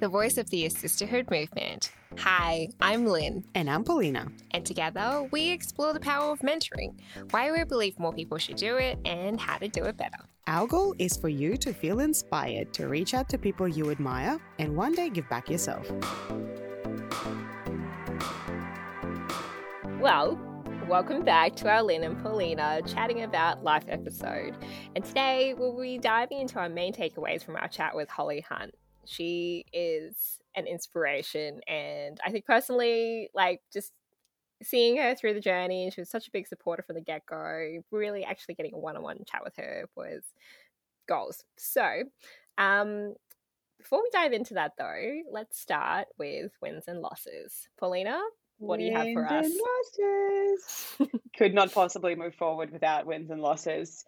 the voice of the Sisterhood movement. Hi, I'm Lynn. And I'm Paulina. And together we explore the power of mentoring, why we believe more people should do it, and how to do it better. Our goal is for you to feel inspired to reach out to people you admire and one day give back yourself. Well, welcome back to our Lynn and Paulina chatting about life episode. And today we'll be diving into our main takeaways from our chat with Holly Hunt. She is an inspiration, and I think personally, like just seeing her through the journey, she was such a big supporter from the get go. Really, actually getting a one on one chat with her was goals. So, um, before we dive into that though, let's start with wins and losses. Paulina, what do you have for us? losses. Could not possibly move forward without wins and losses.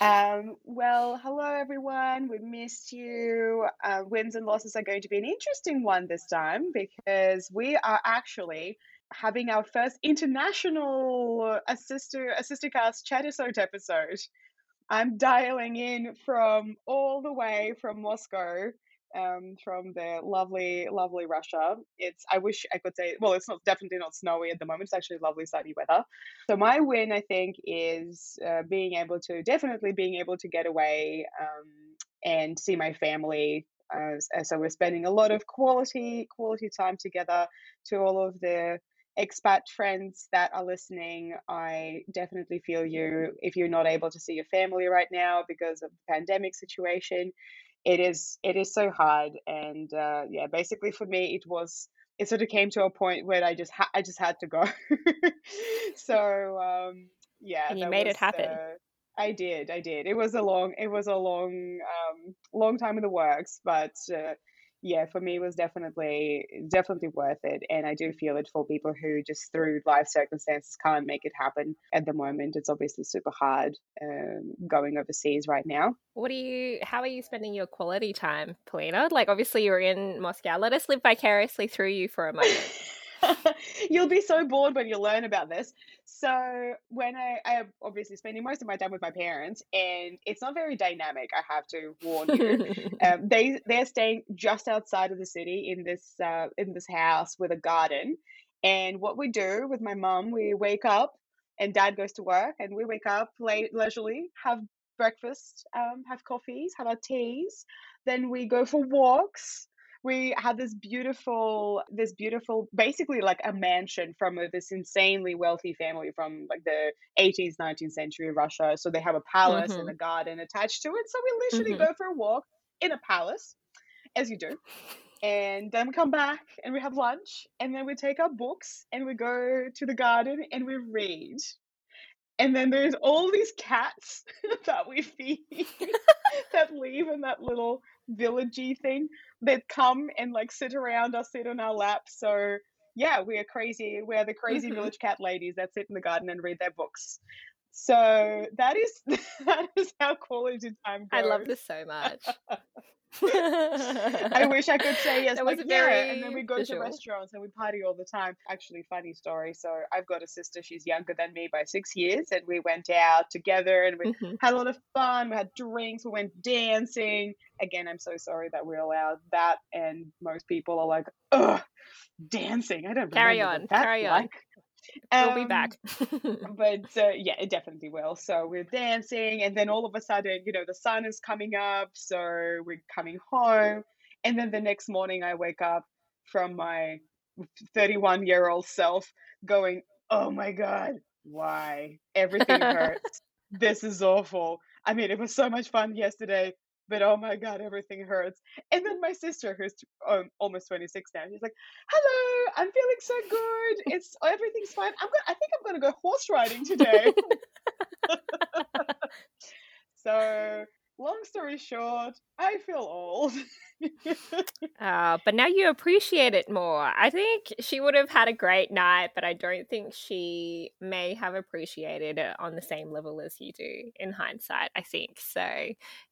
Um, well, hello everyone. We missed you. Uh, wins and losses are going to be an interesting one this time because we are actually having our first international a sister a sister cast chatisode episode. I'm dialing in from all the way from Moscow um, from the lovely, lovely Russia. It's I wish I could say well, it's not definitely not snowy at the moment. It's actually lovely sunny weather. So my win, I think, is uh, being able to definitely being able to get away um, and see my family. Uh, so we're spending a lot of quality quality time together. To all of the expat friends that are listening, I definitely feel you if you're not able to see your family right now because of the pandemic situation it is it is so hard and uh, yeah basically for me it was it sort of came to a point where i just ha- i just had to go. So um yeah and you made was, it happen. uh, i did i did. It was a long it was a long um long time in the works but uh, yeah, for me, it was definitely definitely worth it, and I do feel it for people who just through life circumstances can't make it happen at the moment. It's obviously super hard um, going overseas right now. What are you? How are you spending your quality time, Polina? Like, obviously, you're in Moscow. Let us live vicariously through you for a moment. You'll be so bored when you learn about this. So when I, I am obviously spending most of my time with my parents, and it's not very dynamic. I have to warn you. um, they they're staying just outside of the city in this uh, in this house with a garden. And what we do with my mum, we wake up, and dad goes to work, and we wake up late leisurely, have breakfast, um, have coffees, have our teas, then we go for walks we had this beautiful this beautiful basically like a mansion from this insanely wealthy family from like the 18th 19th century russia so they have a palace mm-hmm. and a garden attached to it so we literally mm-hmm. go for a walk in a palace as you do and then we come back and we have lunch and then we take our books and we go to the garden and we read and then there's all these cats that we feed that live in that little villagey thing that come and like sit around us, sit on our lap. So yeah, we are crazy. We're the crazy mm-hmm. village cat ladies that sit in the garden and read their books. So that is that is how quality time goes. I love this so much. I wish I could say yes, that like, yeah. And then we go visual. to restaurants and we party all the time. Actually, funny story. So I've got a sister. She's younger than me by six years, and we went out together and we mm-hmm. had a lot of fun. We had drinks. We went dancing. Again, I'm so sorry that we're allowed that, and most people are like, "Ugh, dancing." I don't carry on. Carry on. We'll be back. Um, but uh, yeah, it definitely will. So we're dancing, and then all of a sudden, you know, the sun is coming up. So we're coming home. And then the next morning, I wake up from my 31 year old self going, Oh my God, why? Everything hurts. this is awful. I mean, it was so much fun yesterday but oh my god everything hurts. And then my sister who's um, almost 26 now she's like hello i'm feeling so good. It's everything's fine. I'm gonna i think i'm gonna go horse riding today. So long story short i feel old. Uh, but now you appreciate it more. I think she would have had a great night but i don't think she may have appreciated it on the same level as you do in hindsight i think. So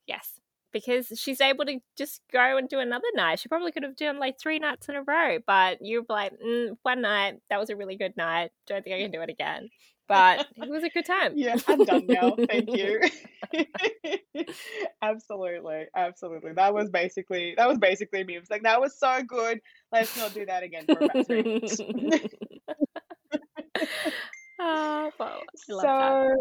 yes because she's able to just go and do another night. She probably could have done like three nights in a row, but you're like, mm, one night, that was a really good night. Don't think I can do it again. But it was a good time. Yeah, I'm done now. Thank you. absolutely, absolutely. That was basically that was basically me. It was like that was so good. Let's not do that again for about three months. Oh, well, so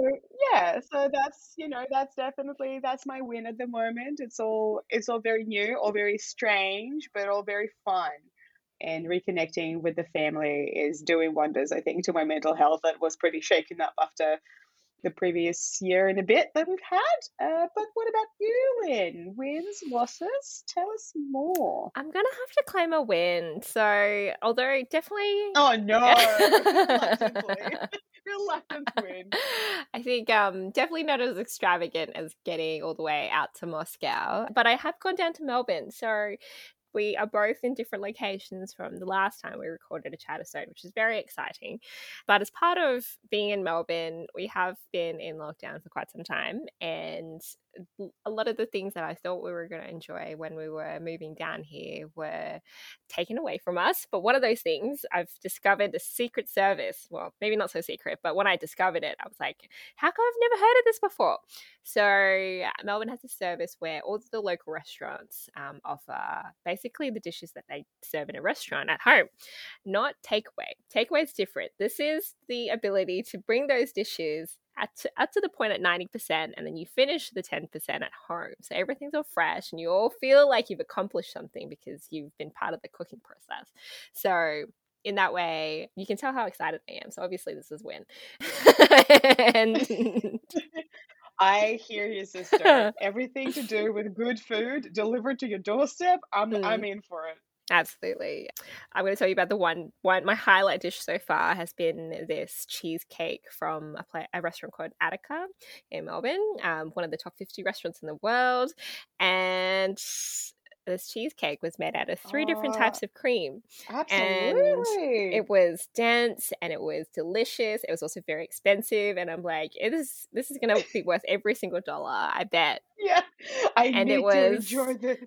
yeah, so that's you know that's definitely that's my win at the moment. It's all it's all very new, all very strange, but all very fun. And reconnecting with the family is doing wonders. I think to my mental health that was pretty shaken up after the previous year and a bit that we've had. Uh, but what about you, Lynn? Wins, losses? Tell us more. I'm gonna have to claim a win. So, although definitely. Oh no! Reluctant win. I think um, definitely not as extravagant as getting all the way out to Moscow, but I have gone down to Melbourne. So we are both in different locations from the last time we recorded a chat episode, which is very exciting. But as part of being in Melbourne, we have been in lockdown for quite some time, and a lot of the things that I thought we were going to enjoy when we were moving down here were taken away from us. But one of those things, I've discovered the secret service. Well, maybe not so secret, but when I discovered it, I was like, how come I've never heard of this before? So, Melbourne has a service where all the local restaurants um, offer basically the dishes that they serve in a restaurant at home, not takeaway. Takeaway is different. This is the ability to bring those dishes at to, up to the point at 90% and then you finish the 10% at home. So everything's all fresh and you all feel like you've accomplished something because you've been part of the cooking process. So in that way, you can tell how excited I am. So obviously this is win. and I hear you, sister. Everything to do with good food delivered to your doorstep, I'm mm. I'm in for it. Absolutely. I'm going to tell you about the one one my highlight dish so far has been this cheesecake from a, play, a restaurant called Attica in Melbourne, um, one of the top 50 restaurants in the world, and this cheesecake was made out of three oh, different types of cream. Absolutely. And it was dense and it was delicious. It was also very expensive. And I'm like, it is this is gonna be worth every single dollar, I bet. Yeah. I and it was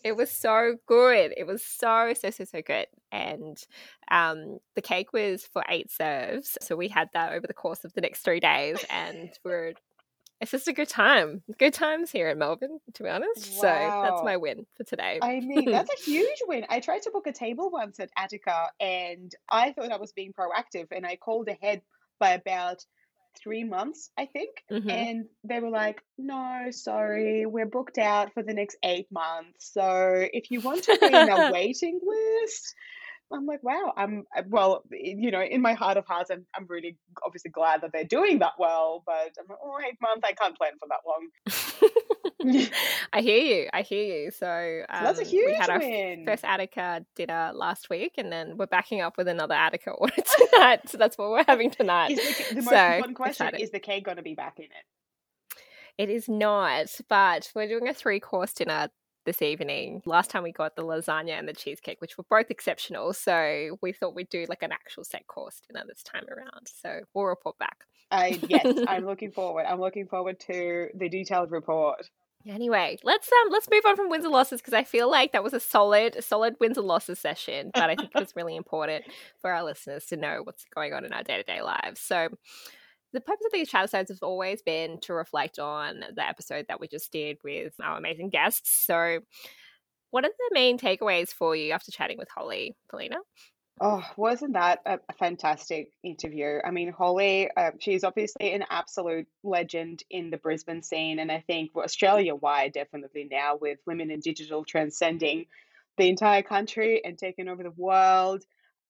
it was so good. It was so, so, so, so good. And um the cake was for eight serves. So we had that over the course of the next three days and we're it's just a good time. Good times here in Melbourne, to be honest. Wow. So that's my win for today. I mean, that's a huge win. I tried to book a table once at Attica and I thought I was being proactive and I called ahead by about three months, I think. Mm-hmm. And they were like, no, sorry, we're booked out for the next eight months. So if you want to be in a waiting list, I'm like, wow, I'm uh, well, you know, in my heart of hearts, I'm, I'm really obviously glad that they're doing that well, but I'm like, oh, eight months, I can't plan for that long. I hear you. I hear you. So, um, so that's a huge we had win. our first Attica dinner last week, and then we're backing up with another Attica order tonight. so that's what we're having tonight. Is the, the most so, important question exciting. is the cake going to be back in it? It is not, but we're doing a three course dinner this evening. Last time we got the lasagna and the cheesecake, which were both exceptional. So we thought we'd do like an actual set course dinner this time around. So we'll report back. I yes, I'm looking forward. I'm looking forward to the detailed report. Anyway, let's um let's move on from wins and losses because I feel like that was a solid solid wins and losses session, but I think it was really important for our listeners to know what's going on in our day to day lives. So the purpose of these chat episodes has always been to reflect on the episode that we just did with our amazing guests. So, what are the main takeaways for you after chatting with Holly, Polina? Oh, wasn't that a, fantastic interview? I mean, Holly, uh, she's obviously an absolute legend in the Brisbane scene, and I think Australia wide, definitely now with women in digital transcending the entire country and taking over the world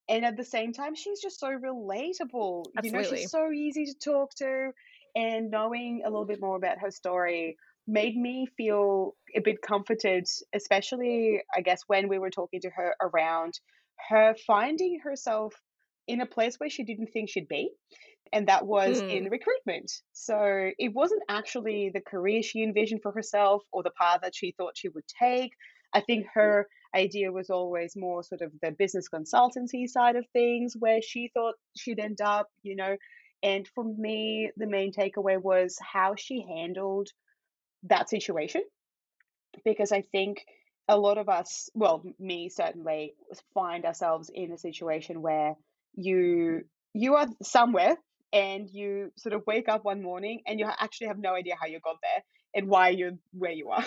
and at the same time she's just so relatable Absolutely. you know she's so easy to talk to and knowing a little bit more about her story made me feel a bit comforted especially i guess when we were talking to her around her finding herself in a place where she didn't think she'd be and that was mm. in recruitment so it wasn't actually the career she envisioned for herself or the path that she thought she would take i think her idea was always more sort of the business consultancy side of things where she thought she'd end up, you know. And for me, the main takeaway was how she handled that situation because I think a lot of us, well, me certainly, find ourselves in a situation where you you are somewhere and you sort of wake up one morning and you actually have no idea how you got there and why you're where you are.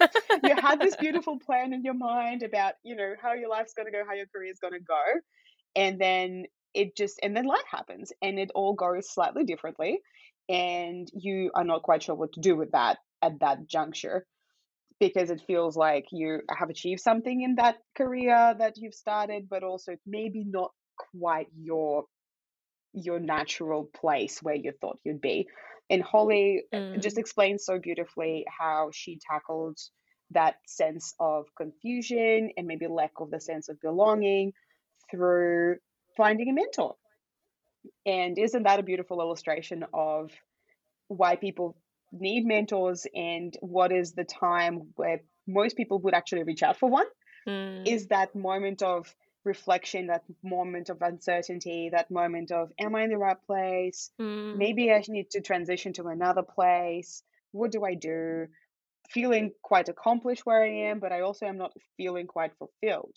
you had this beautiful plan in your mind about, you know, how your life's going to go, how your career is going to go. And then it just, and then life happens and it all goes slightly differently. And you are not quite sure what to do with that at that juncture because it feels like you have achieved something in that career that you've started, but also maybe not quite your your natural place where you thought you'd be. And Holly uh, mm. just explains so beautifully how she tackled that sense of confusion and maybe lack of the sense of belonging through finding a mentor. And isn't that a beautiful illustration of why people need mentors and what is the time where most people would actually reach out for one? Mm. Is that moment of reflection, that moment of uncertainty, that moment of, am I in the right place? Mm. Maybe I need to transition to another place. What do I do? Feeling quite accomplished where I am, but I also am not feeling quite fulfilled.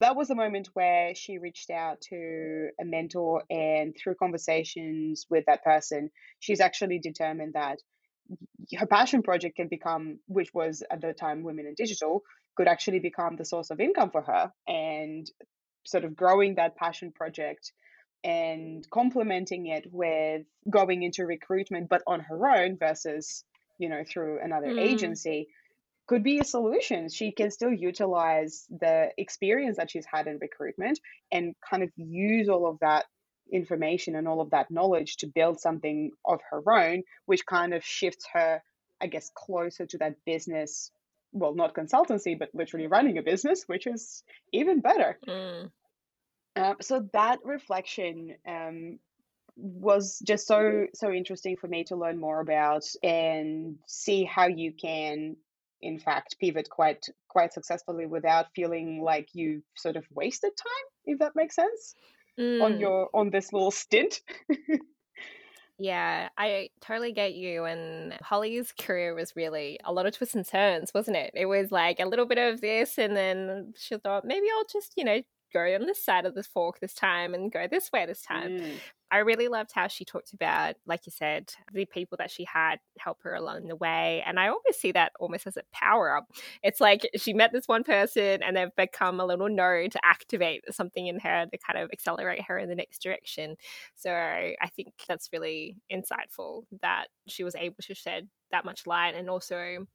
That was a moment where she reached out to a mentor, and through conversations with that person, she's actually determined that her passion project can become, which was at the time Women in Digital, could actually become the source of income for her. And sort of growing that passion project and complementing it with going into recruitment but on her own versus you know through another mm. agency could be a solution she can still utilize the experience that she's had in recruitment and kind of use all of that information and all of that knowledge to build something of her own which kind of shifts her i guess closer to that business well, not consultancy, but literally running a business, which is even better. Mm. Uh, so that reflection um, was just so so interesting for me to learn more about and see how you can in fact pivot quite quite successfully without feeling like you sort of wasted time if that makes sense mm. on your on this little stint Yeah, I totally get you. And Holly's career was really a lot of twists and turns, wasn't it? It was like a little bit of this, and then she thought, maybe I'll just, you know, go on this side of the fork this time and go this way this time. Mm. I really loved how she talked about, like you said, the people that she had help her along the way. And I always see that almost as a power up. It's like she met this one person and they've become a little node to activate something in her to kind of accelerate her in the next direction. So I think that's really insightful that she was able to shed that much light and also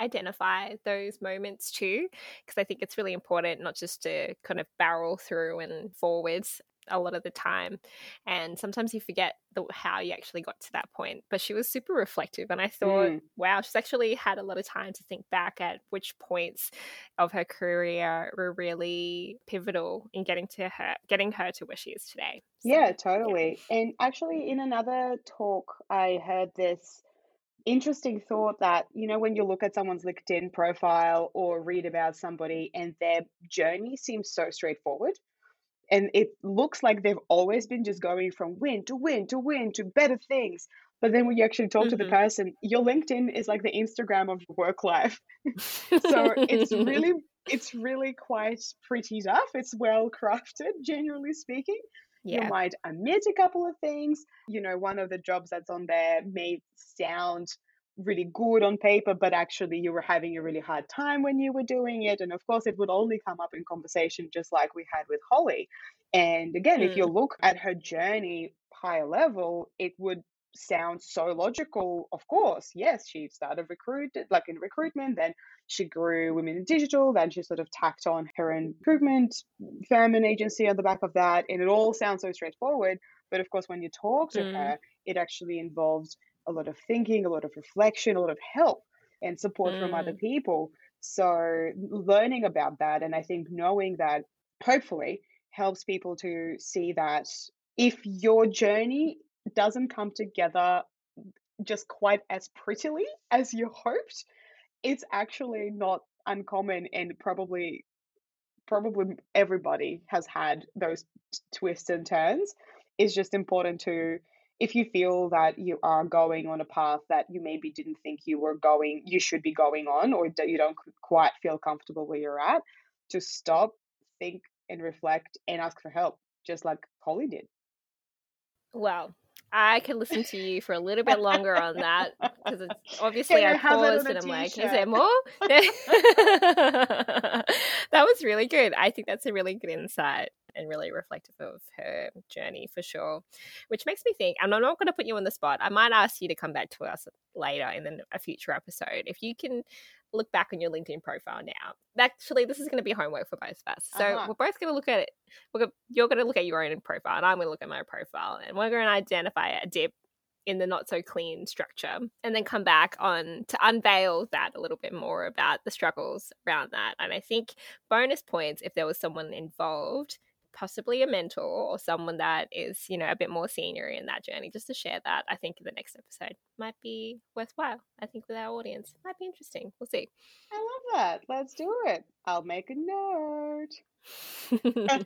identify those moments too because i think it's really important not just to kind of barrel through and forwards a lot of the time and sometimes you forget the, how you actually got to that point but she was super reflective and i thought mm. wow she's actually had a lot of time to think back at which points of her career were really pivotal in getting to her getting her to where she is today so, yeah totally yeah. and actually in another talk i heard this interesting thought that you know when you look at someone's linkedin profile or read about somebody and their journey seems so straightforward and it looks like they've always been just going from win to win to win to better things but then when you actually talk mm-hmm. to the mm-hmm. person your linkedin is like the instagram of work life so it's really it's really quite pretty tough it's well crafted generally speaking yeah. You might omit a couple of things. You know, one of the jobs that's on there may sound really good on paper, but actually you were having a really hard time when you were doing it. And of course, it would only come up in conversation, just like we had with Holly. And again, mm. if you mm. look at her journey higher level, it would sound so logical. Of course, yes, she started recruit like in recruitment, then she grew women in digital, then she sort of tacked on her recruitment firm and agency on the back of that, and it all sounds so straightforward. But of course, when you talk to mm. her, it actually involves a lot of thinking, a lot of reflection, a lot of help and support mm. from other mm. people. So learning about that, and I think knowing that hopefully helps people to see that if your journey doesn't come together just quite as prettily as you hoped, it's actually not uncommon and probably probably everybody has had those t- twists and turns. It's just important to if you feel that you are going on a path that you maybe didn't think you were going, you should be going on, or that you don't quite feel comfortable where you're at, to stop, think, and reflect and ask for help, just like Holly did. Well, I could listen to you for a little bit longer on that because obviously I paused and I'm like, is there more? that was really good. I think that's a really good insight and really reflective of her journey for sure. Which makes me think, and I'm not going to put you on the spot. I might ask you to come back to us later in a future episode. If you can look back on your LinkedIn profile now. Actually, this is going to be homework for both of us. So uh-huh. we're both going to look at it. We're, you're going to look at your own profile, and I'm going to look at my profile, and we're going to identify a dip in the not so clean structure and then come back on to unveil that a little bit more about the struggles around that. And I think bonus points if there was someone involved possibly a mentor or someone that is, you know, a bit more senior in that journey, just to share that, I think in the next episode might be worthwhile. I think with our audience, might be interesting. We'll see. I love that. Let's do it. I'll make a note.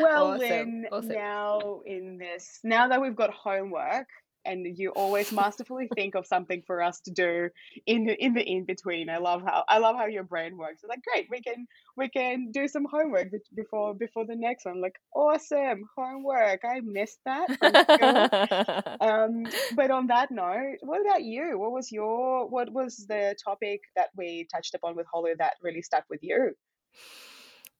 well, awesome. then awesome. now in this, now that we've got homework, and you always masterfully think of something for us to do in the in the in between. I love how I love how your brain works. It's like great, we can we can do some homework before before the next one. Like awesome homework. I missed that. um, but on that note, what about you? What was your what was the topic that we touched upon with Holly that really stuck with you?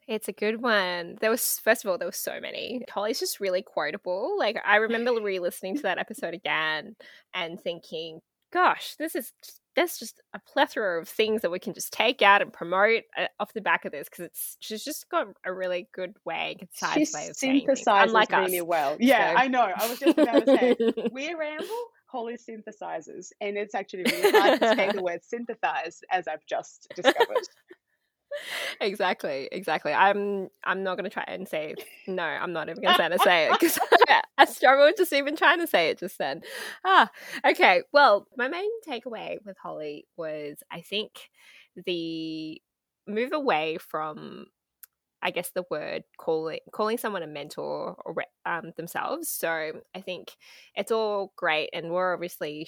It's a good one. There was first of all, there were so many. Holly's just really quotable. Like I remember re-listening to that episode again and thinking, "Gosh, this is there's just a plethora of things that we can just take out and promote uh, off the back of this because it's she's just got a really good way, concise way of saying things, unlike really us. well. Yeah, so. I know. I was just about to say we ramble. Holly synthesizes, and it's actually really hard to say the word synthesize, as I've just discovered exactly, exactly. I'm I'm not gonna try and say no. I'm not even gonna try to say it because I struggle just even trying to say it just then. Ah, okay. Well, my main takeaway with Holly was I think the move away from I guess the word calling calling someone a mentor or um, themselves. So I think it's all great, and we're obviously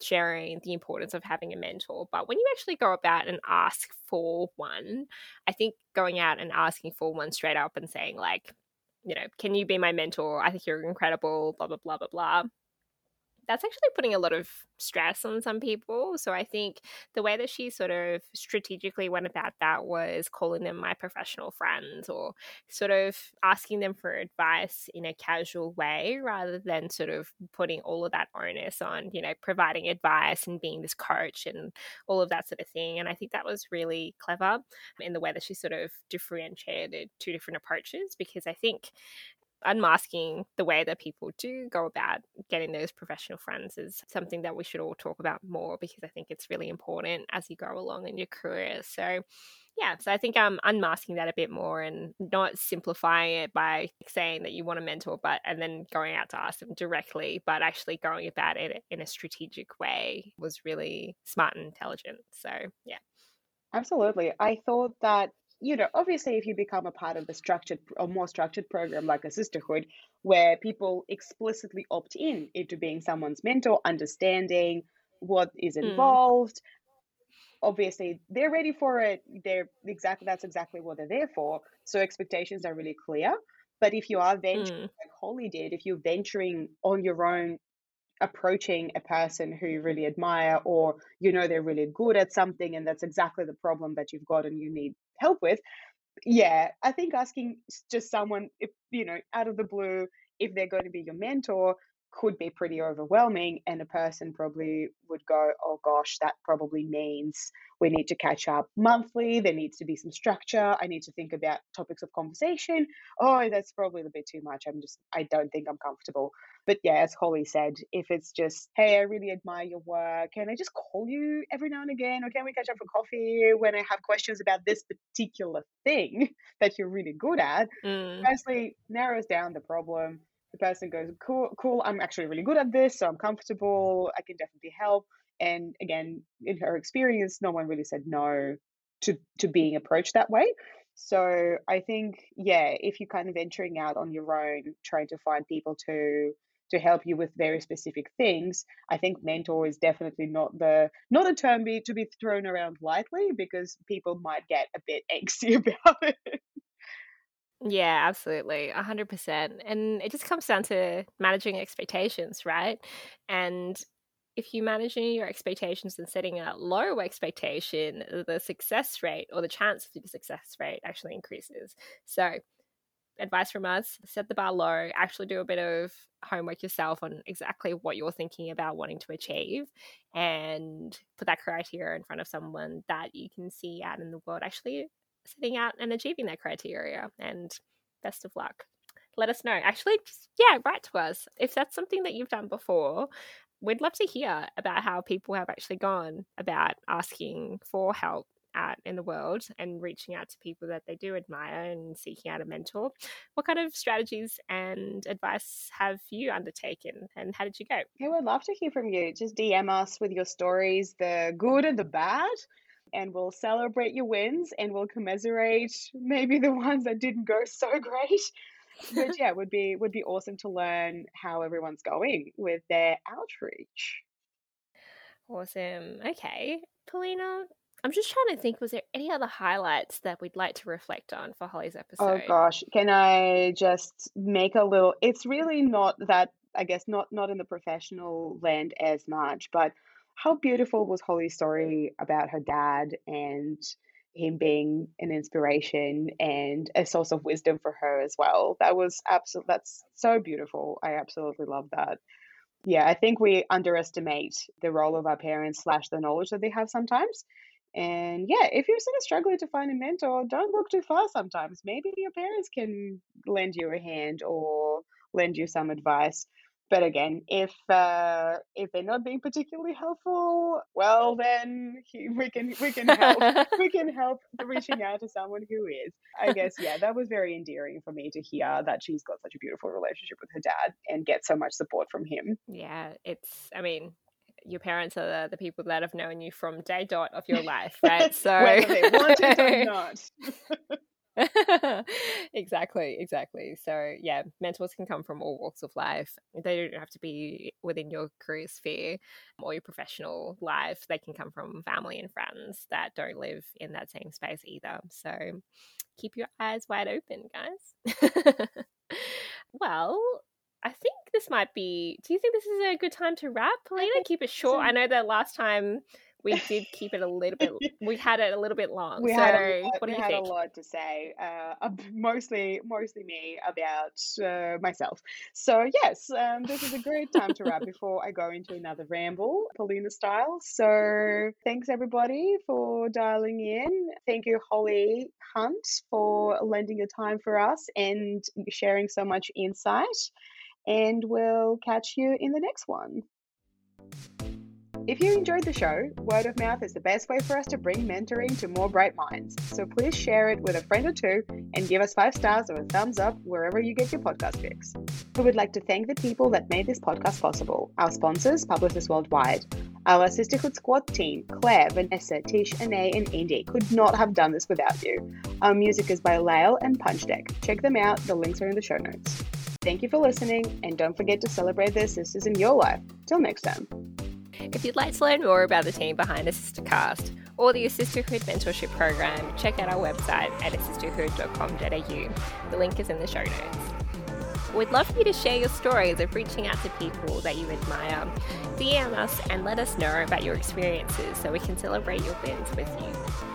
sharing the importance of having a mentor. But when you actually go about and ask for one, I think going out and asking for one straight up and saying, like, you know, can you be my mentor? I think you're incredible, blah, blah, blah, blah, blah that's actually putting a lot of stress on some people. So I think the way that she sort of strategically went about that was calling them my professional friends or sort of asking them for advice in a casual way rather than sort of putting all of that onus on, you know, providing advice and being this coach and all of that sort of thing. And I think that was really clever in the way that she sort of differentiated two different approaches because I think unmasking the way that people do go about getting those professional friends is something that we should all talk about more because I think it's really important as you go along in your career. So, yeah, so I think I'm unmasking that a bit more and not simplifying it by saying that you want a mentor, but and then going out to ask them directly, but actually going about it in a strategic way was really smart and intelligent. So, yeah. Absolutely. I thought that you know, obviously, if you become a part of a structured or more structured program like a sisterhood, where people explicitly opt in into being someone's mentor, understanding what is hmm. involved, mm. obviously they're ready for it. They're exactly that's exactly what they're there for. So expectations are really clear. But if you are venturing, mm. like Holly did, if you're venturing on your own approaching a person who you really admire or you know they're really good at something and that's exactly the problem that you've got and you need help with yeah i think asking just someone if you know out of the blue if they're going to be your mentor could be pretty overwhelming and a person probably would go oh gosh that probably means we need to catch up monthly there needs to be some structure i need to think about topics of conversation. Oh that's probably a bit too much i'm just i don't think i'm comfortable. But yeah as holly said if it's just hey i really admire your work can i just call you every now and again or can we catch up for coffee when i have questions about this particular thing that you're really good at? Mm. firstly narrows down the problem the person goes, cool, cool, I'm actually really good at this, so I'm comfortable, I can definitely help. And again, in her experience, no one really said no to, to being approached that way. So I think, yeah, if you're kind of venturing out on your own, trying to find people to to help you with very specific things. I think mentor is definitely not the not a term be, to be thrown around lightly because people might get a bit angsty about it. Yeah, absolutely. 100%. And it just comes down to managing expectations, right? And if you managing your expectations and setting a low expectation, uh, the success rate or the chance of the success rate actually increases. So, advice from us set the bar low, actually do a bit of homework yourself on exactly what you're thinking about wanting to achieve, and put that criteria in front of someone that you can see out in the world actually setting out and achieving that criteria. And best of luck. Let us know. Actually, just, yeah, write to us. If that's something that you've done before, we'd love to hear about how people have actually gone about asking for help out in the world and reaching out to people that they do admire and seeking out a mentor. What kind of strategies and advice have you undertaken and how did you go? Yeah, we'd love to hear from you. Just DM us with your stories, the good and the bad, and we'll celebrate your wins and we'll commiserate maybe the ones that didn't go so great but yeah, it would be would be awesome to learn how everyone's going with their outreach. Awesome. Okay, Polina. I'm just trying to think. Was there any other highlights that we'd like to reflect on for Holly's oh episode? Oh gosh, can I just make a little? It's really not that. I guess not not in the professional land as much, but how beautiful was Holly's story about her dad and him being an inspiration and a source of wisdom for her as well. That was absolutely that's so beautiful. I absolutely love that. Yeah, I think we underestimate the role of our parents slash the knowledge that they have sometimes. And yeah, if you're sort of struggling to find a mentor, don't look too far sometimes. Maybe your parents can lend you a hand or lend you some advice. But again, if uh, if they're not being particularly helpful, well then we can we can help we can help reaching out to someone who is. I guess yeah, that was very endearing for me to hear that she's got such a beautiful relationship with her dad and get so much support from him. Yeah, it's I mean your parents are the, the people that have known you from day dot of your life, right? So whether they want it or not. exactly, exactly. So, yeah, mentors can come from all walks of life. They don't have to be within your career sphere um, or your professional life. They can come from family and friends that don't live in that same space either. So, keep your eyes wide open, guys. well, I think this might be. Do you think this is a good time to wrap, Polina? Keep it short. I know that last time we did keep it a little bit. We had it a little bit long. We so, had a lot, what do you had think? a lot to say. Uh, mostly, mostly me about uh, myself. So yes, um, this is a great time to wrap before I go into another ramble, Polina style. So thanks everybody for dialing in. Thank you, Holly Hunt, for lending your time for us and sharing so much insight. And we'll catch you in the next one. If you enjoyed the show, word of mouth is the best way for us to bring mentoring to more bright minds. So please share it with a friend or two and give us five stars or a thumbs up wherever you get your podcast fix. We would like to thank the people that made this podcast possible our sponsors, Publicis Worldwide. Our Sisterhood Squad team, Claire, Vanessa, Tish, Ane, and Indy, could not have done this without you. Our music is by Lyle and Punch Deck. Check them out, the links are in the show notes. Thank you for listening, and don't forget to celebrate their sisters in your life. Till next time. If you'd like to learn more about the team behind A Sistercast or the Sisterhood Mentorship Program, check out our website at assisterhood.com.au. The link is in the show notes. We'd love for you to share your stories of reaching out to people that you admire. DM us and let us know about your experiences so we can celebrate your wins with you.